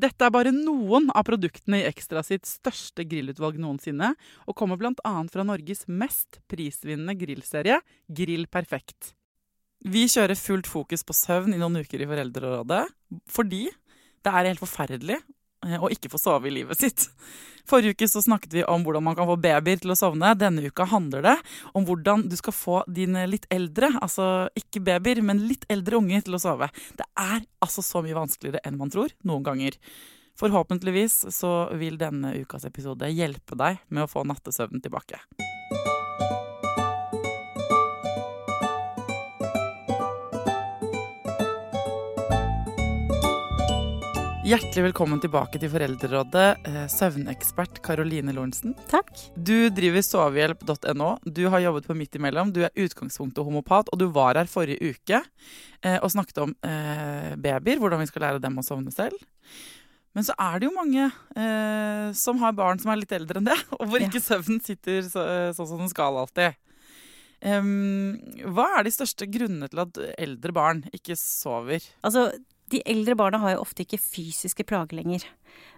Dette er bare noen av produktene i Ekstra sitt største grillutvalg noensinne, og kommer bl.a. fra Norges mest prisvinnende grillserie, Grill Perfekt. Vi kjører fullt fokus på søvn i noen uker i Foreldrerådet, fordi det er helt forferdelig eh, å ikke få sove i livet sitt. Forrige uke så snakket vi om hvordan man kan få babyer til å sovne. Denne uka handler det om hvordan du skal få dine litt eldre, altså ikke babyer, men litt eldre unge til å sove. Det er altså så mye vanskeligere enn man tror, noen ganger. Forhåpentligvis så vil denne ukas episode hjelpe deg med å få nattesøvnen tilbake. Hjertelig velkommen tilbake til Foreldrerådet, eh, søvnekspert Karoline Lorentzen. Takk. Du driver sovehjelp.no. Du har jobbet på Midt imellom. Du er utgangspunktet homopat, og du var her forrige uke eh, og snakket om eh, babyer, hvordan vi skal lære dem å sovne selv. Men så er det jo mange eh, som har barn som er litt eldre enn det, og hvor Ja. ikke søvnen sitter sånn som den skal alltid. Um, hva er de største grunnene til at eldre barn ikke sover? Altså, de eldre barna har jo ofte ikke fysiske plager lenger.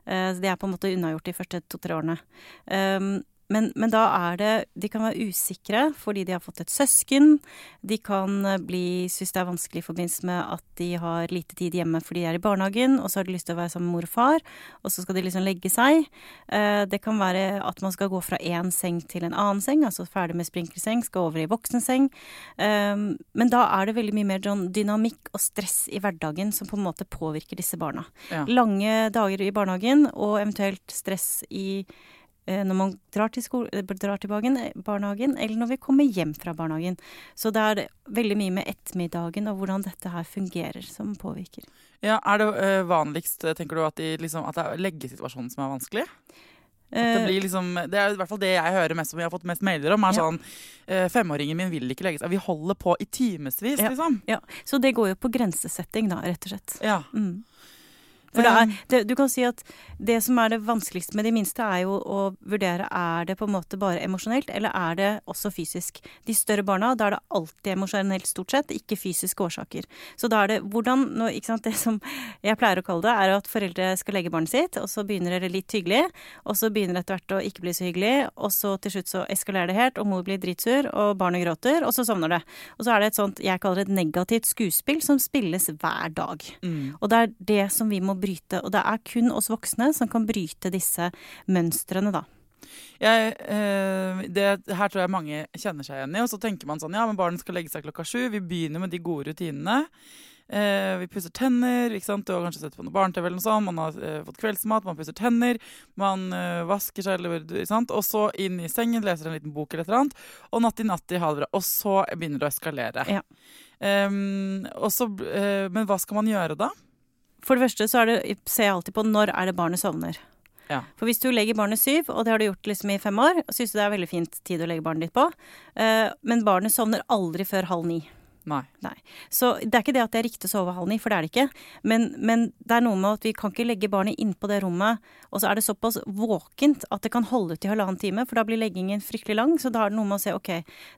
Eh, Det er på en måte unnagjort de første to-tre årene. Men, men da er det De kan være usikre fordi de har fått et søsken. De kan eh, bli synes det er vanskelig i forbindelse med at de har lite tid hjemme fordi de er i barnehagen, og så har de lyst til å være sammen med mor og far, og så skal de liksom legge seg. Eh, Det kan være at man skal gå fra én seng til en annen seng, altså ferdig med sprinkelseng, skal over i voksenseng. Um, men da er det veldig mye mer sånn dynamikk og stress i hverdagen som på en måte påvirker disse barna. Ja. Lange dager i barnehagen, og eventuelt stress i eh, når man drar til, skole, eh, drar til barnehagen, barnehagen, eller når vi kommer hjem fra barnehagen. Så det er veldig mye med ettermiddagen og hvordan dette her fungerer, som påvirker. Ja, Er det eh, vanligst, eh, tenker du, at, de, liksom, at det er leggesituasjonen som er vanskelig? At det, Eh, blir liksom, det er i hvert fall det jeg hører mest om, jeg har fått mest mailer om. er Ja. sånn, eh, Femåringen min vil ikke legge seg. Vi holder på i timevis, Ja. liksom. ja, så det går jo på grensesetting, da, rett og slett. Ja. Mm. For er, det, du kan si at det som er det vanskeligste med de minste, er jo å vurdere er det på en måte bare emosjonelt, eller er det også fysisk. De større barna, da er det alltid emosjonelt, stort sett, ikke fysiske årsaker. Så da er det hvordan nå, sant, Det som jeg pleier å kalle det, er at foreldre skal legge barnet sitt, og så begynner det litt hyggelig, og så begynner det etter hvert å ikke bli så hyggelig, og så til slutt så eskalerer det helt, og mor blir dritsur, og barnet gråter, og så sovner det. Og så er det et sånt, jeg kaller det et negativt skuespill, som spilles hver dag. Mm. Og det er det som vi må bryte. Og det er kun oss voksne som kan bryte disse mønstrene, da. Jeg, eh, det her tror jeg mange kjenner seg igjen i. Og så tenker man sånn ja, men barnet skal legge seg klokka sju. Vi begynner med de gode rutinene. Eh, vi pusser tenner. ikke sant? Du har kanskje sett på noe barne-TV, eller noe sånt. Man har eh, fått kveldsmat, man pusser tenner. Man vasker seg, eller, ikke sant? og så inn i sengen, leser en liten bok eller et eller annet. Og natti-natti, ha det bra. Og så begynner det å eskalere. Ja. Em, også, men hva skal man gjøre da? For det første så er det, ser jeg alltid på når er det barnet sovner. Ja. For hvis du legger barnet syv, og det har du gjort liksom i fem år, syns du det er veldig fint tid å legge barnet ditt på, eh, men barnet sovner aldri før halv ni. Nei. Nei. Så det er ikke det at det er riktig å sove halv ni, for det er det ikke. Men, men det er noe med at vi kan ikke legge barnet inn på det rommet, og så er det såpass våkent at det kan holde ut i halvannen time, for da blir leggingen fryktelig lang. Så da er det noe med å se ok,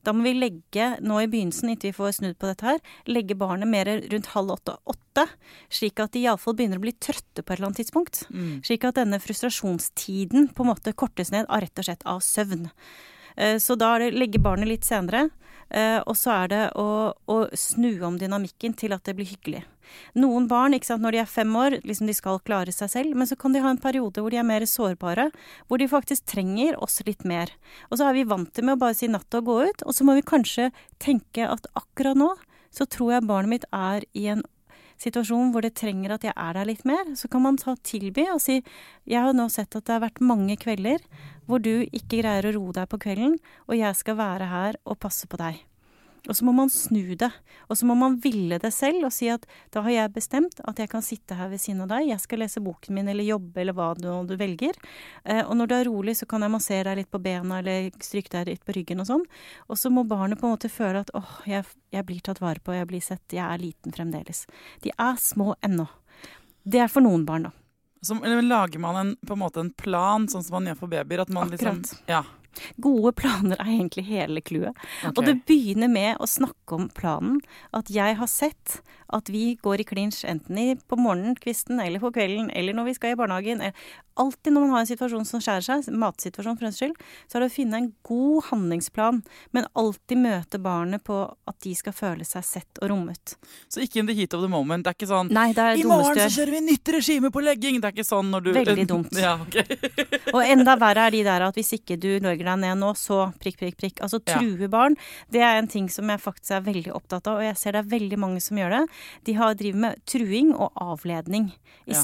da må vi legge nå i begynnelsen, inntil vi får snudd på dette her, legge barnet mer rundt halv åtte-åtte, slik at de iallfall begynner å bli trøtte på et eller annet tidspunkt. Slik at denne frustrasjonstiden på en måte kortes ned av rett og slett av søvn. Eh, Så da er det legge barnet litt senere, og så er det å, å snu om dynamikken til at det blir hyggelig. Noen barn, sant, når de er fem år, liksom de skal klare seg selv, men så kan de ha en periode hvor de er mer sårbare, hvor de faktisk trenger oss litt mer. Og så er vi vant til med å bare si natt og gå ut, og så må vi kanskje tenke at akkurat nå så tror jeg barnet mitt er i en situasjon hvor det trenger at jeg er der litt mer, så kan man ta tilby og si jeg har nå sett at det har vært mange kvelder hvor du ikke greier å roe deg på kvelden, og jeg skal være her og passe på deg. Og så må man snu det, og så må man ville det selv og si at da har jeg bestemt at jeg kan sitte her ved siden av deg, jeg skal lese boken min eller jobbe eller hva du, du velger. Eh, og når du er rolig, så kan jeg massere deg litt på bena eller stryke deg litt på ryggen og sånn. Og så må barnet på en måte føle at åh, jeg, jeg blir tatt vare på, jeg blir sett, jeg er liten fremdeles. De er små ennå. Det er for noen barn, da. Så lager man en, på en måte en plan, sånn som man gjør for babyer? At man Akkurat. liksom Ja. Gode planer er egentlig hele clouet. Okay. Og det begynner med å snakke om planen. At jeg har sett at vi går i klinsj enten i, på morgenkvisten eller på kvelden eller når vi skal i barnehagen. Alltid når man har en situasjon som skjærer seg, matsituasjon for en skyld, så er det å finne en god handlingsplan, men alltid møte barnet på at de skal føle seg sett og rommet. Så ikke in the heat of the moment. Det er ikke sånn Nei, det er I morgen så kjører vi nytt regime på legging! Det er ikke sånn når du Veldig dumt. Ja, okay. Og enda verre er de der at hvis ikke du legger deg ned nå, så prikk, prikk, prikk. Altså Ja. true barn. Det er en ting som jeg faktisk er veldig opptatt av, og jeg ser det er veldig mange som gjør det. De har driver med truing og avledning Ja.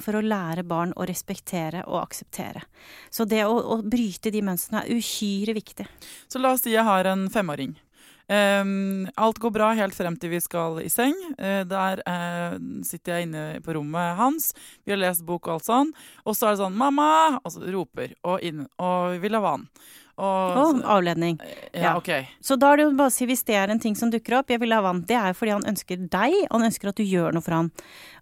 For å lære barn å respektere og akseptere. Så det å, å bryte de mønstrene er uhyre viktig. Så la oss si jeg har en femåring. Um, alt går bra helt frem til vi skal i seng. Uh, der uh, sitter jeg inne på rommet hans. Vi har lest bok og alt sånn. Og så er det sånn 'mamma!' Og så roper og inn. Og vi vil ha vann. Og, Og avledning. ja, ja. OK. Så da er det jo bare å si hvis det er en ting som dukker opp, jeg vil ha vann, det er jo fordi han ønsker deg, han ønsker at du gjør noe for han.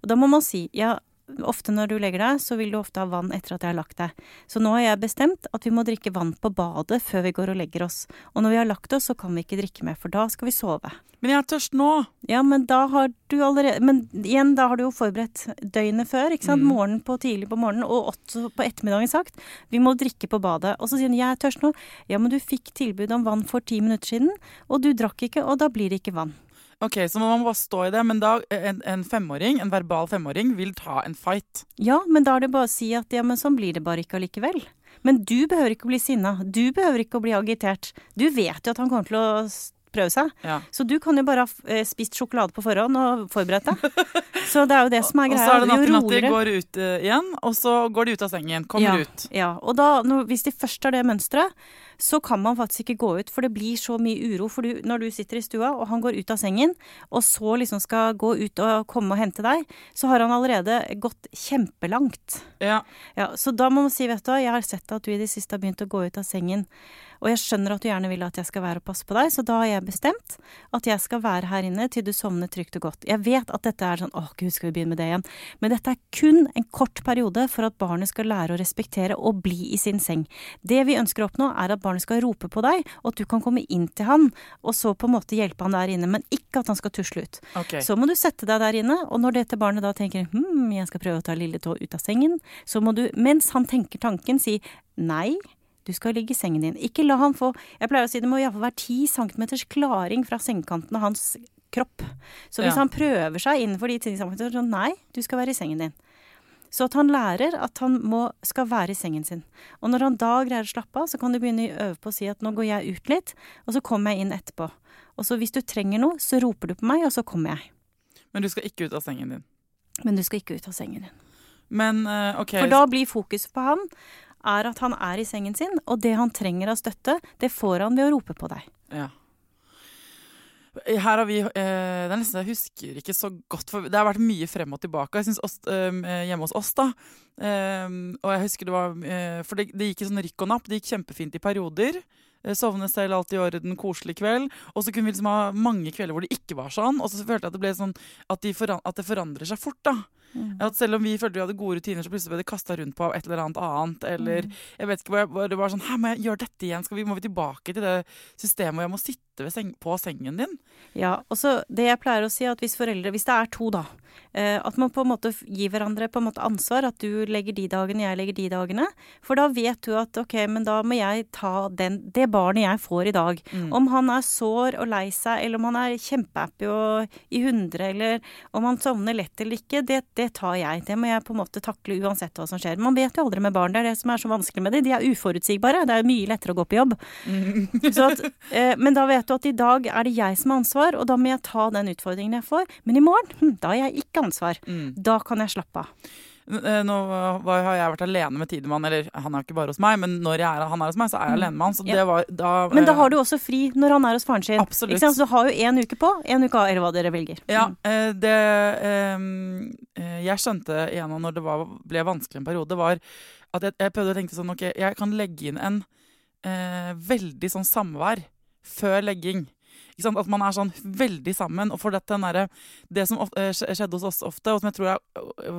Og da må man si ja, ofte når du legger deg, så vil du ofte ha vann etter at jeg har lagt deg. Så nå har jeg bestemt at vi må drikke vann på badet før vi går og legger oss. Og når vi har lagt oss, så kan vi ikke drikke mer, for da skal vi sove. Men jeg er tørst nå. Ja, men da har du allerede Men igjen, da har du jo forberedt døgnet før, ikke sant. Mm. Morgenen på tidlig på morgenen, og også på ettermiddagen sagt. Vi må drikke på badet. Og så sier hun jeg er tørst nå. Ja, men du fikk tilbud om vann for ti minutter siden, og du drakk ikke, og da blir det ikke vann. Ok, Så man må bare stå i det. Men da en, en femåring, en verbal femåring vil ta en fight. Ja, men da er det bare å si at ja, men sånn blir det bare ikke allikevel. Men du behøver ikke å bli sinna. Du behøver ikke å bli agitert. Du vet jo at han kommer til å prøve seg. Ja. Så du kan jo bare ha eh, spist sjokolade på forhånd og forberedt deg. Så det er jo det som er greia. Og så er det natten at de går ut eh, igjen, og så går de ut av sengen. Kommer ja, ut. Ja, og da, når, hvis de først har det mønsteret, så kan man faktisk ikke gå ut, for det blir så mye uro. For du, når du sitter i stua, og han går ut av sengen, og så liksom skal gå ut og komme og hente deg, så har han allerede gått kjempelangt. Ja. Ja, så da må man si, vet du hva, jeg har sett at du i det siste har begynt å gå ut av sengen. Og jeg skjønner at du gjerne vil at jeg skal være og passe på deg, så da har jeg bestemt at jeg skal være her inne til du sovner trygt og godt. Jeg vet at dette er sånn åh gud, skal vi begynne med det igjen? Men dette er kun en kort periode for at barnet skal lære å respektere og bli i sin seng. Det vi ønsker å oppnå, er at barnet skal rope på deg, og at du kan komme inn til han, og så på en måte hjelpe han der inne, men ikke at han skal tusle ut. Okay. Så må du sette deg der inne, og når dette barnet da tenker hm, jeg skal prøve å ta lille tå ut av sengen, så må du, mens han tenker tanken, si nei. Du skal ligge i sengen din. Ikke la han få Jeg pleier å si det må iallfall være ti centimeters klaring fra sengekanten av hans kropp. Så hvis Ja. han prøver seg innenfor de ti centimeterne, så nei, du skal være i sengen din. Så at han lærer at han må, skal være i sengen sin. Og når han da greier å slappe av, så kan du begynne å øve på å si at nå går jeg ut litt, og så kommer jeg inn etterpå. Og så hvis du trenger noe, så roper du på meg, og så kommer jeg. Men du skal ikke ut av sengen din. Men du skal ikke ut av sengen din. Men uh, OK. For da blir fokus på han er at han er i sengen sin, og det han trenger av støtte, det får han ved å rope på deg. Ja. Her har vi eh, det er nesten, Jeg husker ikke så godt, for det har vært mye frem og tilbake. Jeg synes oss, eh, Hjemme hos oss, da. Eh, og jeg husker det var uh, For det, det gikk i sånn rykk og napp. Det gikk kjempefint i perioder. Sovne selv, alt i orden, koselig kveld. Og så kunne vi liksom ha mange kvelder hvor det ikke var sånn. Og så følte jeg at det ble sånn at, de foran, at det forandrer seg fort. da. Mm. At selv om vi følte vi hadde gode rutiner, så plutselig ble det kasta rundt på av et eller annet annet. Eller mm. jeg vet ikke, hvor, det var sånn Hæ, må jeg gjøre dette igjen? Skal vi, må vi tilbake til det systemet hvor jeg må sitte seng, på sengen din? Ja, og så det jeg pleier å si, at hvis foreldre Hvis det er to, da. Eh, at man på en måte gir hverandre på en måte ansvar. At du legger de dagene, jeg legger de dagene. For da vet du at ok, men da må jeg ta den, det barnet jeg får i dag. Mm. Om han er sår og lei seg, eller om han er kjempehappy og i hundre, eller om han sovner lett eller ikke, det, det, tar jeg. Det må jeg på en måte takle uansett hva som skjer. Man vet jo aldri med barn. Det er det som er så vanskelig med dem. De er uforutsigbare. Det er mye lettere å gå på jobb. Mm. At, eh, men da vet du at i dag er det jeg som har ansvar, og da må jeg ta den utfordringen jeg får. Men i morgen, hm, da har jeg ikke ansvar. Mm. Da kan jeg slappe av. Eh, nå har jeg vært alene med Tidemann, eller han er ikke bare hos meg, men når er, han er hos meg, så er jeg mm. alene med han. Ja. Var, da, men da har du også fri når han er hos faren sin. Absolutt. Så du har jo én uke på, én uke av, eller hva dere velger. Ja, mm. Eh, det eh, jeg skjønte igjennom når det var, ble vanskelig en periode, var at jeg, jeg prøvde å tenke sånn Ok, jeg kan legge inn en eh, veldig sånn samvær før legging. At man er sånn veldig sammen. Og for dette der, Det som ofte, eh, skjedde hos oss ofte, og som jeg tror er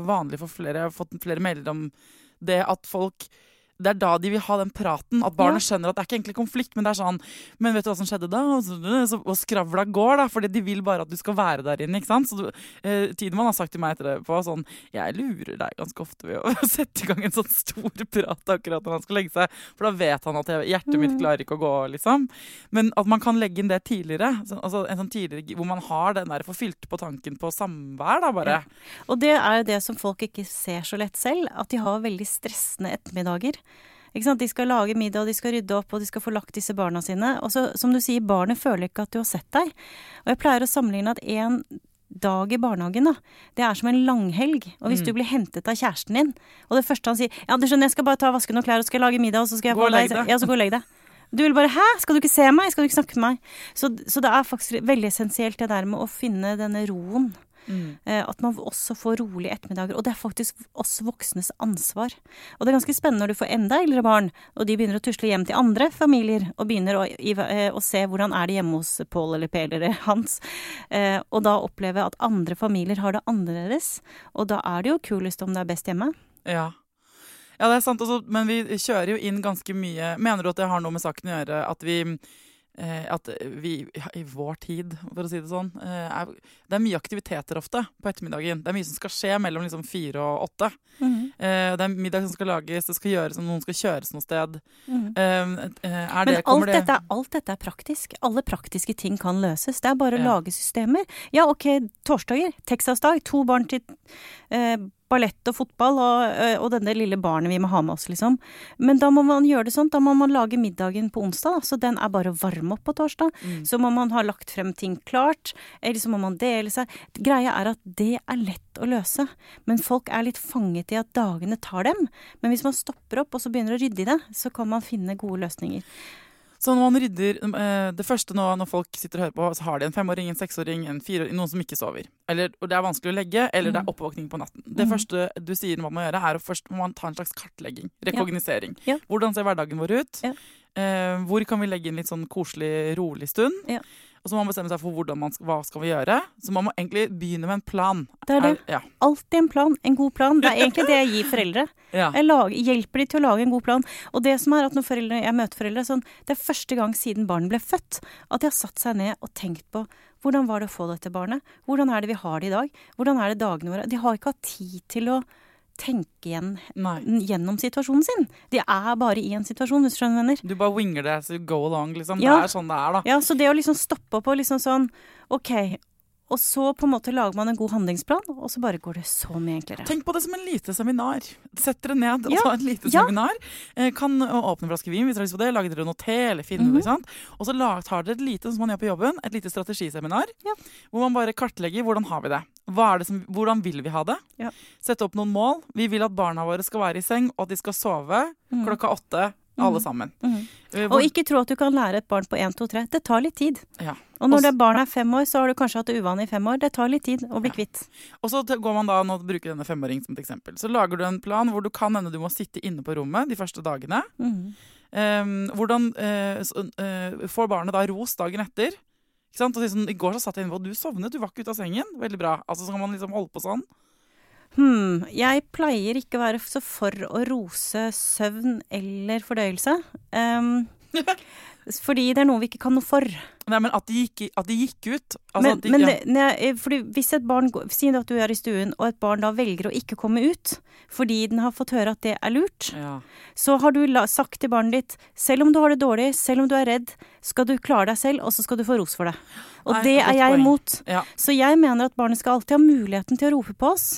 vanlig for flere, jeg har fått flere melder om det, at folk det er da de vil ha den praten. At barnet ja. skjønner at det er ikke egentlig konflikt, men det er sånn Men vet du hva som skjedde da? Og, skravla går, da. Fordi de vil bare at du skal være der inne. ikke sant? Så eh, Tidemann har sagt til meg etter det på sånn Jeg lurer deg ganske ofte ved å sette i gang en sånn stor prat akkurat når han skal legge seg. For da vet han at jeg, hjertet mitt mm. klarer ikke å gå, liksom. Men at man kan legge inn det tidligere. Så, altså en sånn tidligere Hvor man har den der få fylt på tanken på samvær, da, bare. Ja. Og det er jo det som folk ikke ser så lett selv. At de har veldig stressende ettermiddager. De skal lage middag, de skal rydde opp, og de skal få lagt disse barna sine. Og så, som du sier, barnet føler ikke at du har sett deg. Og jeg pleier å sammenligne at en dag i barnehagen, da. Det er som en langhelg. Og hvis mm. du blir hentet av kjæresten din, og det første han sier Ja, du skjønner, jeg skal bare ta vaske noen klær, og skal lage middag, og så skal jeg få deg Ja, så gå og legg deg. Du vil bare 'hæ, skal du ikke se meg, skal du ikke snakke med meg'? Så, så det er faktisk veldig essensielt det der med å finne denne roen. Mm. Eh, at man også får rolige ettermiddager. Og det er faktisk oss voksnes ansvar. Og det er ganske spennende når du får enda eldre barn, og de begynner å tusle hjem til andre familier, og begynner å, eh, å se hvordan er det hjemme hos Pål eller Per eller Hans. Eh, og da oppleve at andre familier har det annerledes. Og da er det jo kulest om det er best hjemme. Ja. Ja, det er sant, også, men vi kjører jo inn ganske mye Mener du at det har noe med saken å gjøre? At vi at vi i vår tid, for å si det sånn eh, er, Det er mye aktiviteter ofte på ettermiddagen. Det er mye som skal skje mellom liksom fire og åtte. Mm -hmm. det er middag som skal lages, det skal gjøres, noen skal kjøres noe sted. Mm -hmm. Men det, alt, det... Dette, alt, Dette, er praktisk. Alle praktiske ting kan løses. Det er bare å ja. lage systemer. Ja, OK, torsdager. Texas-dag. To barn til eh, ballett og fotball og, øh, og, denne lille barnet vi må ha med oss, liksom. Men da må man gjøre det sånn. Da må man lage middagen på onsdag, da. Så den er bare å varme opp på torsdag. Mm. Så må man ha lagt frem ting klart. Eller så må man dele seg. Greia er at det er lett å løse. Men folk er litt fanget i at dagene tar dem. Men hvis man stopper opp og så begynner å rydde i det, så kan man finne gode løsninger. Så når man rydder eh, Det første nå når folk sitter og hører på, så har de en femåring, en seksåring, en fireåring, noen som ikke sover. Eller og det er vanskelig å legge, eller det er mm. oppvåkning på natten. Det mm. første du sier man må gjøre, er å først må man ta en slags kartlegging. Rekognisering. Ja. Ja. Hvordan ser hverdagen vår ut? Ja. Eh, hvor kan vi legge inn litt sånn koselig, rolig stund? Og så må man bestemme seg for man, hva skal vi gjøre. Så man må egentlig begynne med en plan. Det er det. Ja. Alltid en plan. En god plan. Det er egentlig det jeg gir foreldre. ja. Jeg lager, hjelper de til å lage en god plan. Og det som er at når foreldre, jeg møter foreldre sånn, Det er første gang siden barnet ble født at de har satt seg ned og tenkt på hvordan var det å få dette barnet? Hvordan er det vi har det i dag? Hvordan er det dagene våre? De har ikke hatt tid til å tenke igjen, gjennom situasjonen sin. De er bare i en situasjon, hvis du skjønner venner. Du bare winger det så you go along, liksom. Ja. Det er sånn det er, da. Ja, så det å liksom stoppe opp og liksom sånn OK, og så på en måte lager man en god handlingsplan, og så bare går det så mye enklere. Tenk på det som en lite seminar. Sett dere ned og ja. ta et lite ja. seminar. Eh, kan åpne en flaske vin hvis dere har lyst på det, lage dere noe te eller finne mm -hmm. Og så tar dere et lite som man gjør på jobben, et lite strategiseminar. Ja. Hvor man bare kartlegger hvordan har vi det. det som, hvordan vil vi ha det? Sette opp noen mål. Vi vil at barna våre skal være i seng, og at de skal sove mm. klokka åtte Alle sammen. Mm Eh, Og ikke tro at du kan lære et barn på 1, 2, 3. Det tar litt tid. ja. Og når Også, det barnet er fem år, så har du kanskje hatt det uvane i fem år. Det tar litt tid å bli Ja. kvitt. Og så går man da, nå bruker denne femåring som et eksempel, så lager du en plan hvor du kan hende du må sitte inne på rommet de første dagene. Mhm. Um, hvordan uh, så, uh, får barnet da ros dagen etter? Ikke sant? Og sånn, I går så satt jeg inne på du sovnet, du var ikke ute av sengen. Veldig bra. Altså Så kan man liksom holde på sånn. Hmm, jeg pleier ikke å være så for å rose søvn eller fordøyelse. Um, fordi det er noe vi ikke kan noe for. Nei, men at de gikk, at de gikk ut. Altså, men de, men det, nei, fordi hvis et barn går, Si at du er i stuen, og et barn da velger å ikke komme ut fordi den har fått høre at det er lurt, ja. så har du la, sagt til barnet ditt selv om du har det dårlig, selv om du er redd, skal du klare deg selv, og så skal du få ros for det. Og Nei, det er jeg imot. Ja. Så jeg mener at barnet skal alltid ha muligheten til å rope på oss.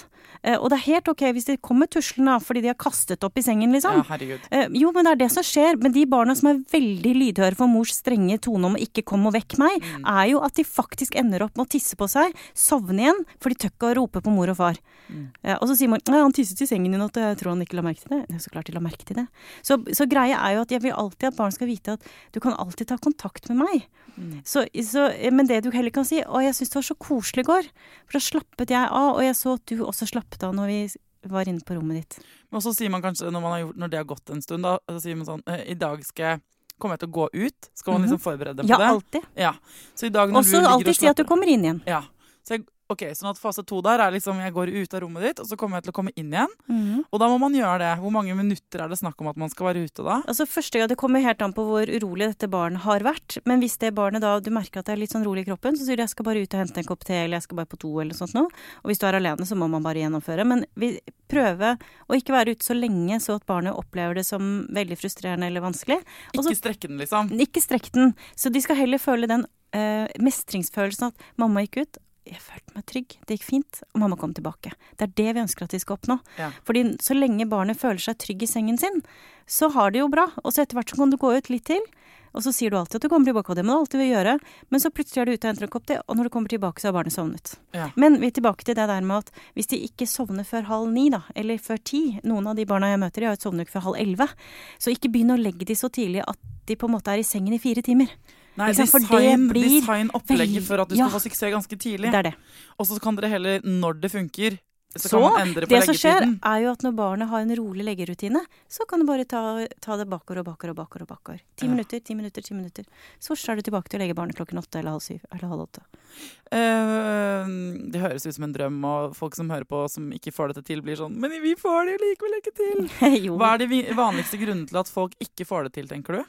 Eh, og det er helt ok hvis de kommer tuslende fordi de har kastet opp i sengen, liksom. ja, herregud. Eh, jo, men det er det som skjer. Men de barna som er veldig lydhøre for mors strenge tone om å ikke komme og vekk meg, Mm. er jo at de faktisk ender opp med å tisse på seg, sovne igjen, for de tør ikke å rope på mor og far. Mm. Eh, og så sier man ja, han tisset i sengen i natt, jeg tror han ikke la merke til det. Er så klart de la merke til det. Så, så greia er jo at jeg vil alltid at barn skal vite at du kan alltid ta kontakt med meg. Mm. Så, så, men det du heller kan si Å, jeg syns det var så koselig i går. For da slappet jeg av, og jeg så at du også slappet av når vi var inne på rommet ditt. Men så sier man kanskje, når, man har gjort, når det har gått en stund, da, så sier man sånn eh, I dag skal jeg Kommer jeg til å gå ut? Skal man liksom forberede Ja, på det? alltid. Ja. Så i dag når Også du ligger alltid og si at du kommer inn igjen. Ja. Så jeg, ok, sånn at fase to der er liksom jeg går ut av rommet ditt, og så kommer jeg til å komme inn igjen. Mm. Og da må man gjøre det. Hvor mange minutter er det snakk om at man skal være ute da? Altså første gang Det kommer helt an på hvor urolig dette barnet har vært. Men hvis det barnet da du merker at det er litt sånn rolig i kroppen, så sier du jeg skal bare ut og hente en kopp te, eller jeg skal bare på do, eller sånt noe. Og hvis du er alene, så må man bare gjennomføre. Men vi prøver å ikke være ute så lenge så at barnet opplever det som veldig frustrerende eller vanskelig. Også, Ikke strekke den, liksom. ikke strekk den. Så de skal heller føle den Uh, mestringsfølelsen at mamma gikk ut. Jeg følte meg trygg, det gikk fint, og mamma kom tilbake. Det er det vi ønsker at de skal oppnå. Ja. Fordi så lenge barnet føler seg trygg i sengen sin, så har det jo bra. Og så etter hvert så kan du gå ut litt til, og så sier du alltid at du kommer tilbake, og det må du alltid gjøre. Men så plutselig er du ute og henter en kopp te, og når du kommer tilbake, så har barnet sovnet. Ja. Men vi er tilbake til det der med at hvis de ikke sovner før halv ni, da, eller før ti Noen av de barna jeg møter, de har jo sovnet ikke før halv elleve. Så ikke begynn å legge de så tidlig at de på en måte er i sengen i fire timer. Nei, sant, for det blir design opplegget for at du skal få suksess ganske tidlig. Det er det. Og så kan dere heller, når det funker, så, Så, det som skjer, er jo at når barnet har en rolig leggerutine, så kan du bare ta, ta det bakover og bakover og bakover. og bakover. Ti Ja. minutter, ti minutter, ti minutter. Så er du tilbake til å legge barnet klokken åtte eller halv syv eller halv åtte. Uh, det høres ut som en drøm, og folk som hører på som ikke får dette til, blir sånn Men vi får det jo likevel ikke til! Hva er de vanligste grunnene til at folk ikke får det til, tenker du?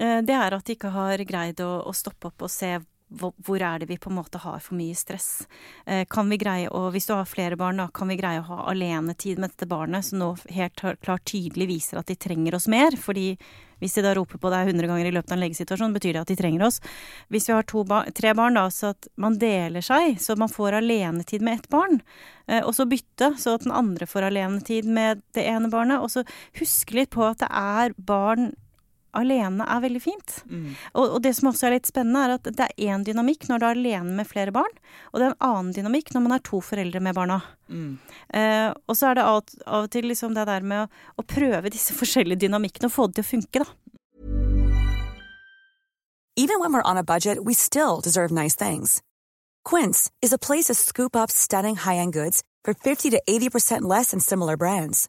Eh, Det er at de ikke har greid å, å stoppe opp og se hvor, er det vi på en måte har for mye stress. Eh, Kan vi greie å, Hvis du har flere barn, da, kan vi greie å ha alenetid med dette barnet, som nå helt klart tydelig viser at de trenger oss mer. fordi hvis de da roper på deg 100 ganger i løpet av en legesituasjon, betyr det at de trenger oss. Hvis vi har ba tre barn, da, så at man deler seg, så man får alenetid med ett barn. Eh, og så bytte, så at den andre får alenetid med det ene barnet. Og så huske litt på at det er barn alene er veldig fint. Mm. Og, og det som også er litt spennende, er at det er én dynamikk når du er alene med flere barn, og det er en annen dynamikk når man er to foreldre med barna. Mm. Eh, og så er det av, av og til liksom det der med å, å prøve disse forskjellige dynamikkene og få det til å funke, da. Even when we're on a budget, we still deserve nice things. Quince is a place to scoop up stunning high-end goods for 50 to 80% less than similar brands.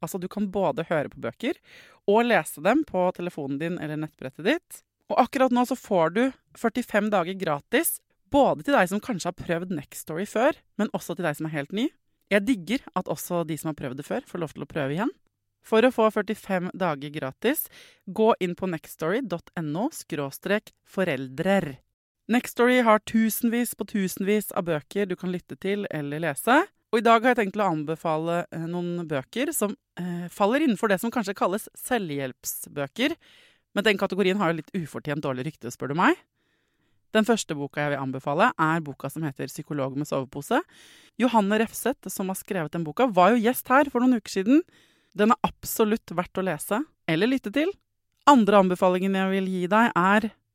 Altså, du kan både høre på bøker og lese dem på telefonen din eller nettbrettet ditt. Og akkurat nå så får du 45 dager gratis, både til deg som kanskje har prøvd Next Story før, men også til deg som er helt ny. Jeg digger at også de som har prøvd det før, får lov til å prøve igjen. For å få 45 dager gratis, gå inn på nextstory.no foreldrer. Nextory har tusenvis på tusenvis av bøker du kan lytte til eller lese. Og i dag har jeg tenkt å anbefale eh, noen bøker som eh, faller innenfor det som kanskje kalles selvhjelpsbøker. Men den kategorien har jo litt ufortjent dårlig rykte, spør du meg. Den første boka jeg vil anbefale, er boka som heter 'Psykolog med sovepose'. Johanne Refseth, som har skrevet den boka, var jo gjest her for noen uker siden. Den er absolutt verdt å lese eller lytte til. Andre anbefalingen jeg vil gi deg, er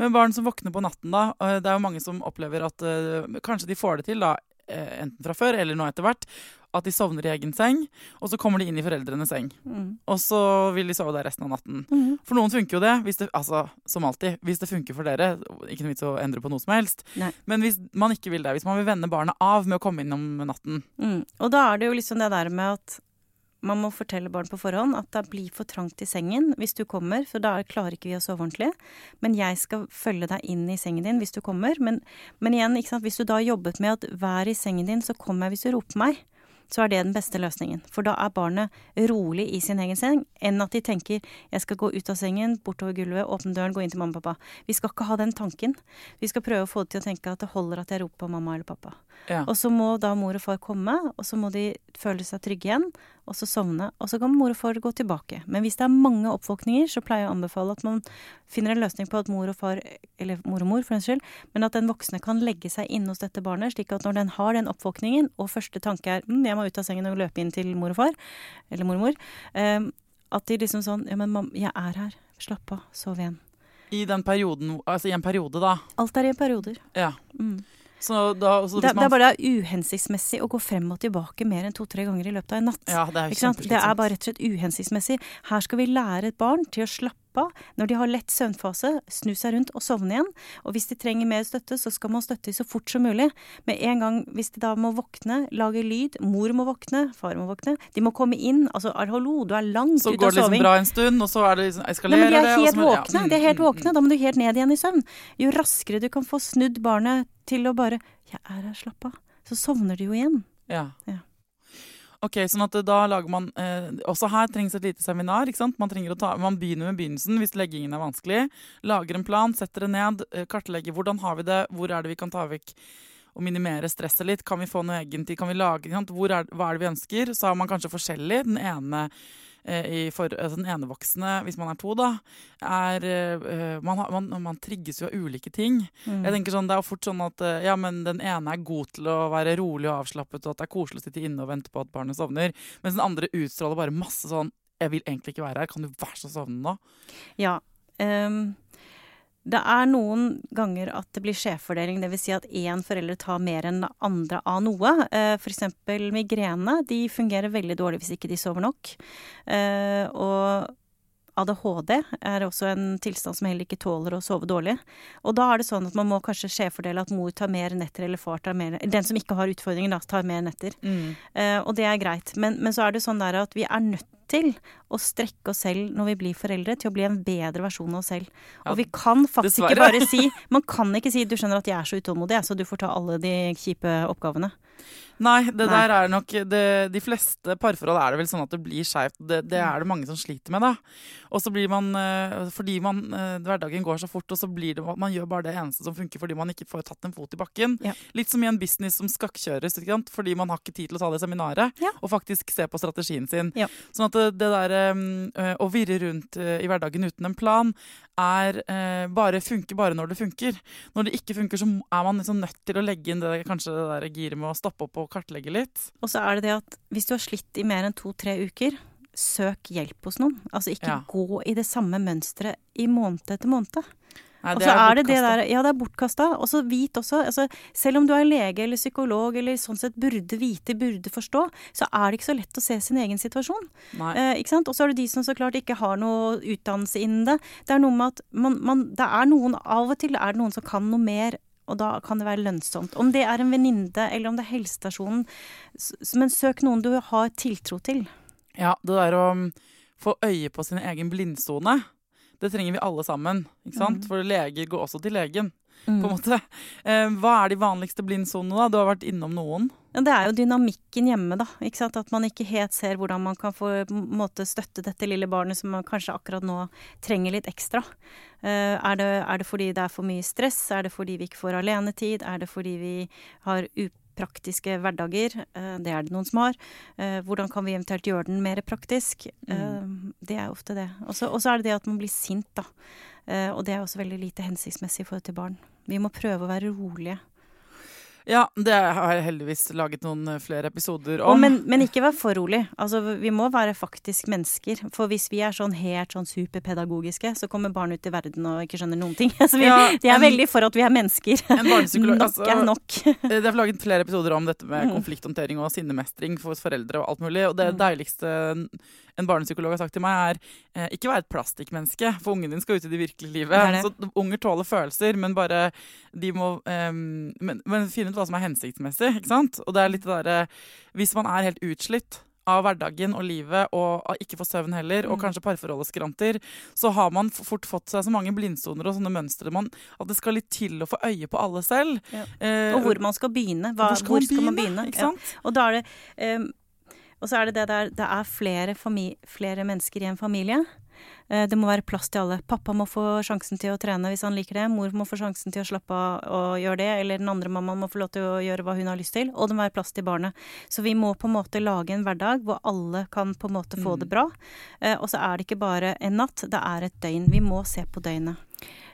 Men barn som våkner på natten, da. Eh, det er jo mange som opplever at uh, kanskje de får det til, da, eh, enten fra før eller nå etter hvert, at de sovner i egen seng, og så kommer de inn i foreldrenes seng. Mm. Og så vil de sove der resten av natten. Mm. For noen funker jo det, det, altså som alltid. Hvis det funker for dere, ikke noe vits å endre på noe som helst. Nei. Men hvis man ikke vil det, hvis man vil vende barnet av med å komme inn om natten. Mm. Og da er det jo liksom det der med at man må fortelle barn på forhånd at det blir for trangt i sengen hvis du kommer, for da klarer ikke vi å sove ordentlig. Men jeg skal følge deg inn i sengen din hvis du kommer. Men, men igjen, hvis du da har jobbet med at vær i sengen din, så kommer jeg hvis du roper meg så er det den beste løsningen. For da er barnet rolig i sin egen seng, enn at de tenker 'jeg skal gå ut av sengen, bortover gulvet, åpne døren, gå inn til mamma og pappa'. Vi skal ikke ha den tanken. Vi skal prøve å få det til å tenke at det holder at jeg roper på mamma eller pappa. Ja. Og så må da mor og far komme, og så må de føle seg trygge igjen, og så sovne. Og så kan mor og far gå tilbake. Men hvis det er mange oppvåkninger, så pleier jeg å anbefale at man finner en løsning på at mor og far, eller mor og mor for den skyld, men at den voksne kan legge seg inne hos dette barnet, slik at når den har den oppvåkningen, og første tanke er mm, 'jeg må ut av sengen og løpe inn til mor og far, eller mormor. eh, at de liksom sånn Ja, men mam, jeg er her. Slapp av. Sov igjen. I den perioden Altså i en periode, da? Alt er i perioder. Ja. Mm. Så da, så det, man... det, er bare uhensiktsmessig å gå frem og tilbake mer enn to-tre ganger i løpet av en natt. Ja, det, er det er bare rett og slett uhensiktsmessig. Her skal vi lære et barn til å slappe. Når de har lett søvnfase, snu seg rundt og sovne igjen. Og hvis de trenger mer støtte, så skal man støtte dem så fort som mulig. Med en gang hvis de da må våkne, lage lyd, mor må våkne, far må våkne, de må komme inn. Altså hallo, du er langt ut av soving. Så går det liksom bra en stund, og så er det liksom eskalerer det. Men De er helt våkne. Ja. De er helt våkne. Da må du helt ned igjen i søvn. Jo raskere du kan få snudd barnet til å bare 'Jeg er her, slapp av', så sovner de jo igjen. Ja. ja. Ok, sånn at da lager man eh, Også her trengs et lite seminar. ikke sant? Man, ta, man begynner med begynnelsen hvis leggingen er vanskelig. Lager en plan, setter det ned, eh, kartlegger hvordan har vi det, hvor er det vi kan ta vekk og minimere stresset litt. Kan vi få noe egentid? Kan vi lage, er, hva er det vi ønsker? Så har man kanskje forskjellig. Den ene Eh, for, altså den enevoksne, hvis man er to, da, er uh, man, man, man, trigges jo av ulike ting. Mm. Jeg tenker sånn, Det er jo fort sånn at ja, men den ene er god til å være rolig og avslappet, og at det er koselig å sitte inne og vente på at barnet sovner. Mens den andre utstråler bare masse sånn 'Jeg vil egentlig ikke være her. Kan du være så sovne nå?' Ja. Um, det er noen ganger at det blir skjevfordeling, dvs. Si at én forelder tar mer enn andre av noe. Eh, F.eks. migrene. De fungerer veldig dårlig hvis ikke de sover nok. Eh, og ADHD er også en tilstand som heller ikke tåler å sove dårlig. Og da er det sånn at man må kanskje skjevfordele at mor tar mer netter, eller far tar mer Den som ikke har utfordringer, da, tar mer netter. Mm. Uh, og det er greit. Men, men, så er det sånn der at vi er nødt til å strekke oss selv når vi blir foreldre, til å bli en bedre versjon av oss selv. Og vi kan faktisk dessverre. ikke bare si Man kan ikke si 'du skjønner at jeg er så utålmodig, så du får ta alle de kjipe oppgavene'. Nei, det Nei. der er nok det, De fleste parforhold er det vel sånn at det blir skeivt. Det, det, er det mange som sliter med, da. Og så blir man eh, Fordi man, eh, hverdagen går så fort, og så blir det Man gjør bare det eneste som funker fordi man ikke får tatt en fot i bakken. Ja. Litt som i en business som skakkjøres, fordi man har ikke tid til å ta det seminaret ja. og faktisk se på strategien sin. Ja. Sånn at det, der um, å virre rundt i hverdagen uten en plan er bare funker bare når det funker. Når det ikke funker, så er man liksom nødt til å legge inn det kanskje det der giret med å stoppe opp og kartlegge litt. Og så er det det at hvis du har slitt i mer enn to-tre uker, søk hjelp hos noen. Altså ikke Ja. gå i det samme mønsteret i måned etter måned. Nei, så er det det der Ja, det er bortkasta. Og så vit også altså, Selv om du er lege eller psykolog eller sånn sett burde vite, burde forstå, så er det ikke så lett å se sin egen situasjon. Eh, ikke sant? Og så er det de som så klart ikke har noe utdannelse innen det. Det er noe med at man, man Det er noen Av og til er det noen som kan noe mer. Og da kan det være lønnsomt. Om det er en venninne eller om det er helsestasjonen. Men søk noen du har tiltro til. Ja, det der å um, få øye på sin egen blindsone, det trenger vi alle sammen. ikke sant? Mm. For leger går også til legen, på en måte. Eh, hva er de vanligste blindsonene, da? Du har vært innom noen. Det er jo dynamikken hjemme, da. At man ikke helt ser hvordan man kan få måte støtte dette lille barnet som man kanskje akkurat nå trenger litt ekstra. Uh, er, det, er det fordi det er for mye stress? Er det fordi vi ikke får alenetid? Er det fordi vi har upraktiske hverdager? Uh, det er det noen som har. Uh, hvordan kan vi eventuelt gjøre den mer praktisk? Mm. det er ofte det. Og så er det det at man blir sint, da. Og det er også veldig lite hensiktsmessig i forhold til barn. Vi må prøve å være rolige. Ja, det har jeg heldigvis laget noen eh, flere episoder Og om. men, men ikke vær for rolig. Altså, vi må være faktisk mennesker. For hvis vi er sånn helt sånn superpedagogiske, så kommer barn ut i verden og ikke skjønner noen ting. Så vi, Ja, de er veldig for at vi er mennesker. Nok altså, er nok. Eh, Det er laget flere episoder om dette med Mm. konflikthåndtering og sinnemestring for foreldre og alt mulig. Og det Mm. deiligste en barnepsykolog har sagt til meg, er eh, ikke være et plastikkmenneske, for ungen din skal ut i det virkelige livet. Det det. Så unger tåler følelser, men bare de må eh, men, men finne ut hva som er hensiktsmessig, ikke sant? Og det er litt det derre Hvis man er helt utslitt av hverdagen og livet, og ikke får søvn heller, og Mm. kanskje parforholdet skranter, så har man fort fått seg så mange blindsoner og sånne mønstre man, at det skal litt til å få øye på alle selv. Ja. Eh, Og hvor man skal begynne. Hva, hvor skal, man begynne? Ikke Ja. Og da er det ehm, Og så er det det der Det er flere, flere mennesker i en familie. Eh, Det må være plass til alle. Pappa må få sjansen til å trene hvis han liker det. Mor må få sjansen til å slappe av og gjøre det. Eller den andre mammaen må få lov til å gjøre hva hun har lyst til. Og det må være plass til barnet. Så vi må på en måte lage en hverdag hvor alle kan på en måte få Mm. det bra. Eh, Og så er det ikke bare en natt, det er et døgn. Vi må se på døgnet.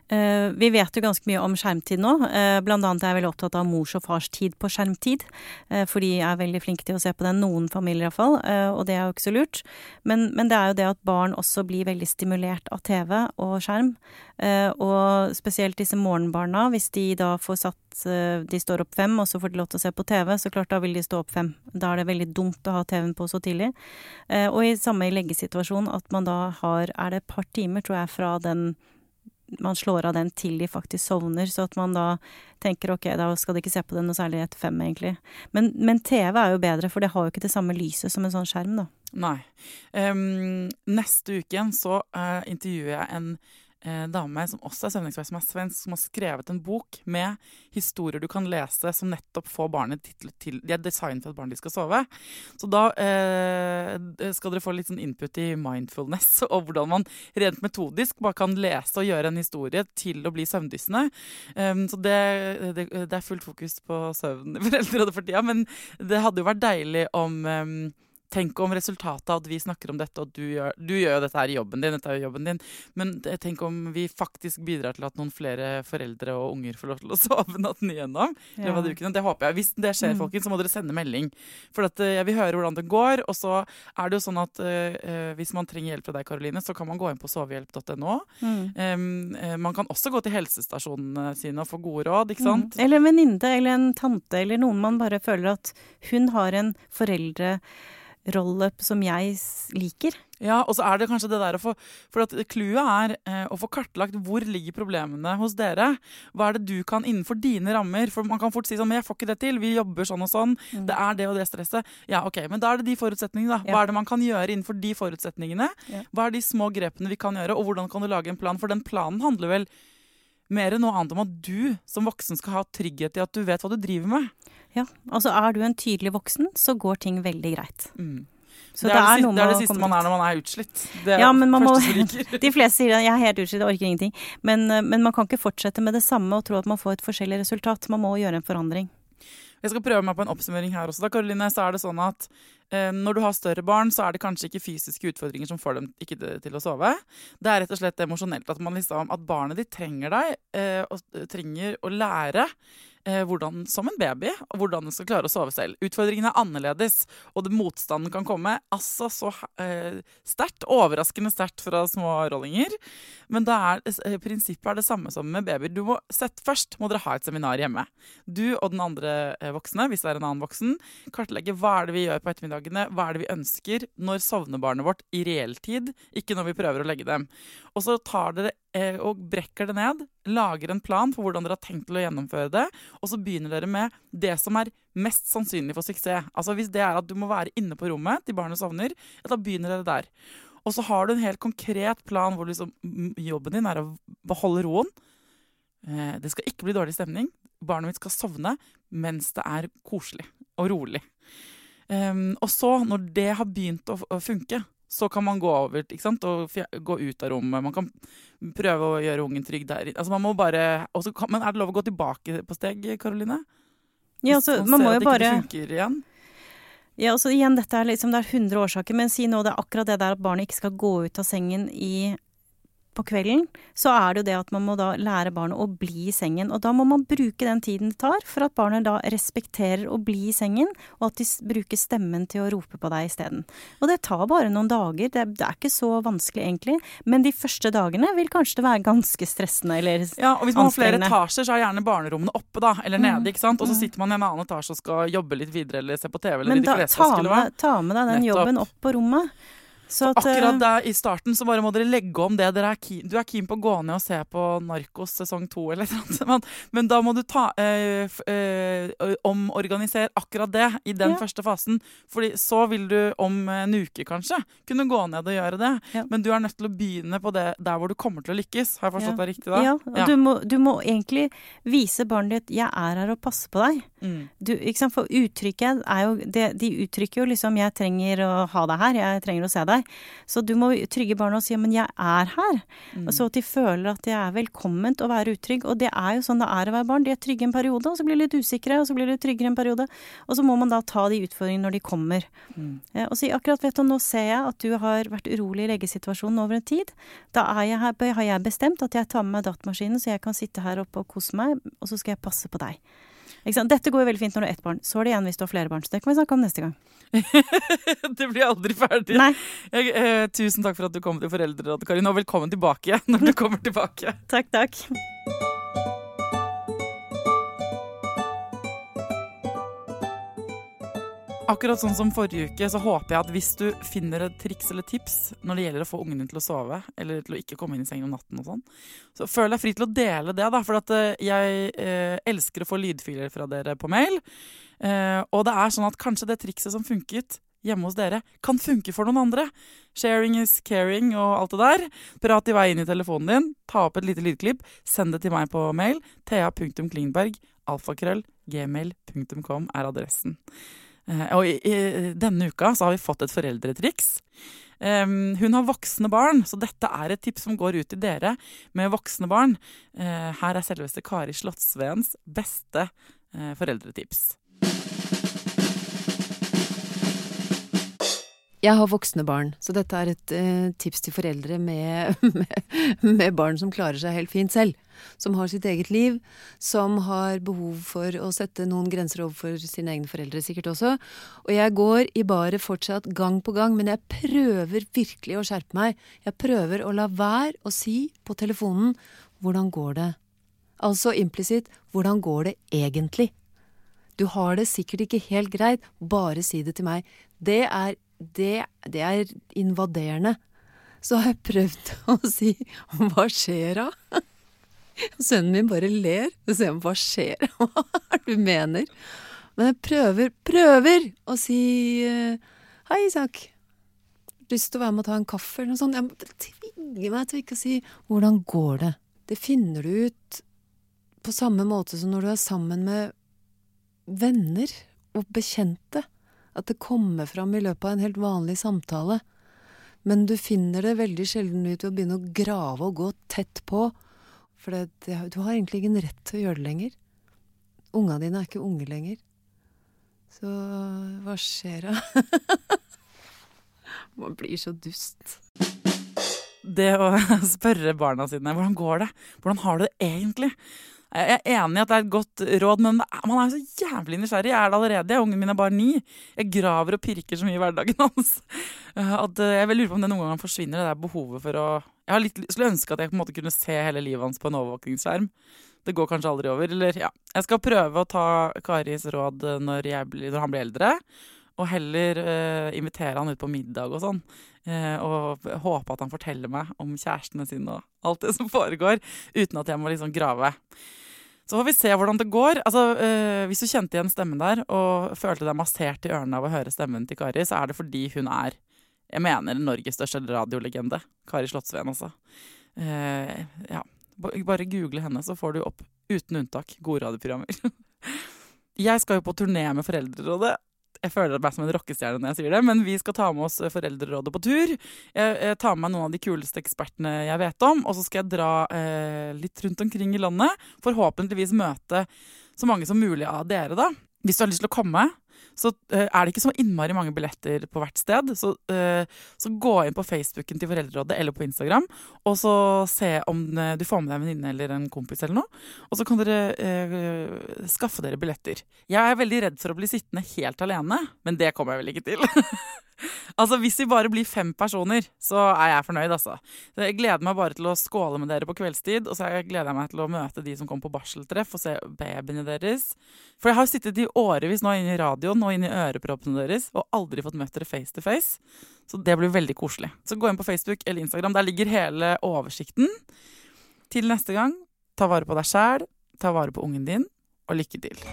Eh, vi vet jo ganske mye om skjermtid nå. Uh, blant annet er jeg veldig opptatt av mors og fars tid på skjermtid. Uh, for de er veldig flinke til å se på den, noen familier iallfall, og det er jo ikke så lurt. Men, men det er jo det at barn også blir veldig stimulert av TV og skjerm. Eh, og spesielt disse morgenbarna, hvis de da får satt eh, De står opp fem, og så får de lov til å se på TV, så klart da vil de stå opp fem. Da er det veldig dumt å ha TV-en på så tidlig. Eh, og i samme leggesituasjon at man da har Er det et par timer, tror jeg, fra den man slår av den til de faktisk sovner, så at man da tenker ok, da skal de ikke se på den noe særlig etter fem, egentlig. Men, men TV er jo bedre, for det har jo ikke det samme lyset som en sånn skjerm, da. Nei. Um, neste uken så uh, intervjuer jeg en eh, dame som også er søvnekspert, som er svensk, som har skrevet en bok med historier du kan lese som nettopp får barnet til, til De er designet for at barnet skal sove. Så da eh, skal dere få litt sånn input i mindfulness og hvordan man rent metodisk bare kan lese og gjøre en historie til å bli søvndyssende. Um, så det, det, det er fullt fokus på søvn i Foreldrerådet for tida, men det hadde jo vært deilig om em, Tenk om resultatet av at vi snakker om dette, og du gjør, du gjør jo dette her i jobben din, dette er jo jobben din, men tenk om vi faktisk bidrar til at noen flere foreldre og unger får lov til å sove natten igjennom. Ja. Det håper jeg. Hvis det skjer, Mm. folkens, så må dere sende melding. For at, eh, jeg vil høre hvordan det går. Og så er det jo sånn at eh, hvis man trenger hjelp fra deg, Karoline, så kan man gå inn på sovehjelp.no. Mm. Eh, man kan også gå til helsestasjonene sine og få gode råd, ikke sant? Mm. Eller en venninne eller en tante eller noen man bare føler at hun har en foreldrerolle som jeg liker. Ja, og så er det kanskje det der å få For at clouet er eh, å få kartlagt hvor ligger problemene hos dere. Hva er det du kan innenfor dine rammer? For man kan fort si sånn Men jeg får ikke det til. Vi jobber sånn og sånn. Det er det og det stresset. Ja, ok, men da er det de forutsetningene, da. Hva er det man kan gjøre innenfor de forutsetningene? Ja. Hva er de små grepene vi kan gjøre, og hvordan kan du lage en plan? For den planen handler vel mer enn noe annet om at du som voksen skal ha trygghet i at du vet hva du driver med. Ja, altså er du en tydelig voksen, så går ting veldig greit. Mm. Så det, er det, siste, noe det er det siste man er når man er utslitt. Det er Ja, men man må. De fleste sier at jeg er helt utslitt, jeg orker ingenting. Men, eh, men man kan ikke fortsette med det samme og tro at man får et forskjellig resultat. Man må gjøre en forandring. Jeg skal prøve meg på en oppsummering her også. Da, Karoline, så er det sånn at eh, Når du har større barn, så er det kanskje ikke fysiske utfordringer som får dem ikke til- å sove. Det er rett og slett emosjonelt. At, man liksom, at barnet ditt trenger deg, eh, og trenger å lære eh, hvordan, som en baby, og hvordan den skal klare å sove selv. Utfordringen er annerledes, og motstanden kan komme altså så eh, sterkt. Overraskende sterkt fra små rollinger. Men er, eh, prinsippet er det samme som med babyer. Du må sett Først må dere ha et seminar hjemme. Du og den andre eh, voksne, hvis det er en annen voksen, kartlegge hva er det vi gjør på ettermiddagene, hva er det vi ønsker, når sovner barnet vårt i reell tid, ikke når vi prøver å legge dem. Og så tar dere eh, og brekker det ned, lager en plan for hvordan dere har tenkt til å gjennomføre det, og så begynner dere med det som er mest sannsynlig for suksess. Altså Hvis det er at du må være inne på rommet til barnet sovner, ja, da begynner dere der. Og så har du en helt konkret plan hvor liksom, jobben din er å beholde roen. Eh, det skal ikke bli dårlig stemning. Barnet mitt skal sovne mens det er koselig og rolig. Um, og så, når det har begynt å, funke, så kan man gå over sant, og gå ut av rommet. Man kan prøve å gjøre ungen trygg der. Altså man må bare, kan, men er det lov å gå tilbake på steg, Karoline? Ja, altså, man, må jo bare igjen? Ja, altså igjen, dette er liksom, Det er 100 årsaker, men si nå det er akkurat det der at barnet ikke skal gå ut av sengen i på kvelden, så er det jo det at man må da lære barnet å bli i sengen. Og da må man bruke den tiden det tar for at barnet da respekterer å bli i sengen, og at de bruker stemmen til å rope på deg isteden. Og det tar bare noen dager, det, det, er ikke så vanskelig egentlig. Men de første dagene vil kanskje det være ganske stressende eller Ja, og hvis man har flere etasjer, så er gjerne barnerommene oppe, da, eller nede, mm. ikke sant. Og så mm. sitter man i en annen etasje og skal jobbe litt videre eller se på TV eller Men da, ta, med, ta med deg den Nettopp. jobben opp på rommet. Så at, akkurat eh, der i starten så bare må dere legge om det er keen Du er keen på å gå ned og se på Narkos sesong to eller noe men, men da må du ta øh, øh, omorganisere akkurat det i den ja. første fasen. Fordi så vil du om en uke kanskje kunne gå ned og gjøre det. Ja. Men du er nødt til å begynne på det der hvor du kommer til å lykkes. Har jeg forstått ja. deg riktig da? Ja, og du må, du, må, egentlig vise barnet ditt 'jeg er her og passer på deg'. Mm. Du, For uttrykket er jo det, De uttrykker jo liksom 'jeg trenger å ha deg her', 'jeg trenger å se deg' deg. Så du må trygge barna og si men jeg er her. Mm. Så at de føler at de er velkomment å være utrygg. Og det er jo sånn det er å være barn. De er trygge en periode, og så blir de litt usikre, og så blir de tryggere en periode. Og så må man da ta de utfordringene når de kommer. Mm. Eh, og si akkurat vet du, nå ser jeg at du har vært urolig i legesituasjonen over en tid. Da jeg her, har jeg bestemt at jeg tar med meg datamaskinen, så jeg kan sitte her oppe og kose meg, og så skal jeg passe på deg. Dette går jo veldig fint når du har ett barn. Så er det igjen hvis du har flere barn. Så det kan vi snakke om neste gang. det blir aldri ferdig. Jeg, eh, tusen takk for at du kom til Foreldrerådet, Karin. Og velkommen tilbake når du kommer tilbake. takk, takk. Akkurat sånn som forrige uke, så håper jeg at hvis du finner et triks eller tips når det gjelder å få ungen til å sove, eller til å ikke komme inn i sengen om natten og sånn, så føl deg fri til å dele det, da. For at eh, jeg eh, elsker å få lydfiler fra dere på mail. Eh, og det er sånn at kanskje det trikset som funket hjemme hos dere, kan funke for noen andre. Sharing is caring og alt det der. Prat i vei inn i telefonen din, ta opp et lite lydklipp, send det til meg på mail. thea.klingberg, alfakrøll, gmail.com er adressen. Eh, og i, i, denne uka så har vi fått et foreldretriks. Um, hun har voksne barn, så dette er et tips som går ut til dere med voksne barn. Uh, her er selveste Kari Slottsveens beste uh, foreldretips. Jeg har voksne barn, så dette er et eh, tips til foreldre med, med, med, barn som klarer seg helt fint selv. Som har sitt eget liv, som har behov for å sette noen grenser overfor sine egne foreldre sikkert også. Og jeg går i baret fortsatt gang på gang, men jeg prøver virkelig å skjerpe meg. Jeg prøver å la være å si på telefonen 'hvordan går det'? Altså implisitt 'hvordan går det egentlig'? Du har det sikkert ikke helt greit, bare si det til meg. Det er det, det er invaderende. Så har jeg prøvd å si 'hva skjer da?' Sønnen min bare ler og sier 'hva skjer', hva er det du mener? Men jeg prøver, prøver å si 'hei, Isak'. Lyst til å være med og ta en kaffe eller noe sånt. Jeg tvinger meg til ikke å si 'hvordan går det'? Det finner du ut på samme måte som når du er sammen med venner og bekjente at det kommer fram i løpet av en helt vanlig samtale. Men du finner det veldig sjelden ut ved å begynne å grave og gå tett på. For det, det, du har egentlig ingen rett til å gjøre det lenger. Unga dine er ikke unge lenger. Så hva skjer da? Man blir så dust. Det å spørre barna sine hvordan går det, hvordan har du det egentlig, Jeg er enig i at det er et godt råd, men man er jo så jævlig nysgjerrig. Jeg er det allerede. Ungen min er bare ni. Jeg graver og pirker så mye i hverdagen hans. At eh, jeg lurer på om det noen gang forsvinner, det der behovet for å Jeg litt, skulle ønske at jeg på en måte kunne se hele livet hans på en overvåkningsskjerm. Det går kanskje aldri over. Eller ja. Jeg skal prøve å ta Karis råd når, blir, når han blir eldre. Og heller uh, invitere han ut på middag og sånn. Uh, og håpe at han forteller meg om kjærestene sine og alt det som foregår. Uten at jeg må liksom grave. Så får vi se hvordan det går. Altså, øh, hvis du kjente igjen stemmen der og følte deg massert i ørene av å høre stemmen til Kari, så er det fordi hun er jeg mener Norges største radiolegende. Kari Slottsveen, altså. Uh, ja. Bare google henne, så får du opp, uten unntak, gode radioprogrammer. jeg skal jo på turné med Foreldrerådet, jeg føler meg som en rockestjerne når jeg sier det, men vi skal ta med oss Foreldrerådet på tur. Jeg tar med meg noen av de kuleste ekspertene jeg vet om, og så skal jeg dra eh, litt rundt omkring i landet. Forhåpentligvis møte så mange som mulig av dere, da. Hvis du har lyst til å komme, så uh, er det ikke så innmari mange billetter på hvert sted. Så, uh, så, gå inn på Facebooken til Foreldrerådet eller på Instagram, og så se om uh, du får med deg en venninne eller en kompis eller noe. Og så kan dere skaffe dere billetter. Jeg er veldig redd for å bli sittende helt alene, men det kommer jeg vel ikke til. altså, Hvis vi bare blir fem personer, så er jeg fornøyd, altså. Så jeg gleder meg bare til å skåle med dere på kveldstid, og så gleder jeg meg til å møte de som kommer på barseltreff, og se babyene deres. For jeg har sittet i årevis nå inne i radioen og inne i øreproppene deres og aldri fått møtt dere face to face. Så det blir veldig koselig. Så gå inn på Facebook eller Instagram. Der ligger hele oversikten. Til neste gang, ta vare på deg sjæl, ta vare på ungen din, og lykke til.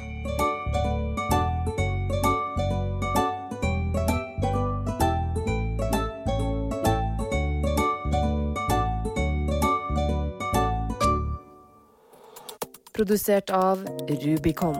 Produsert av Rubicon.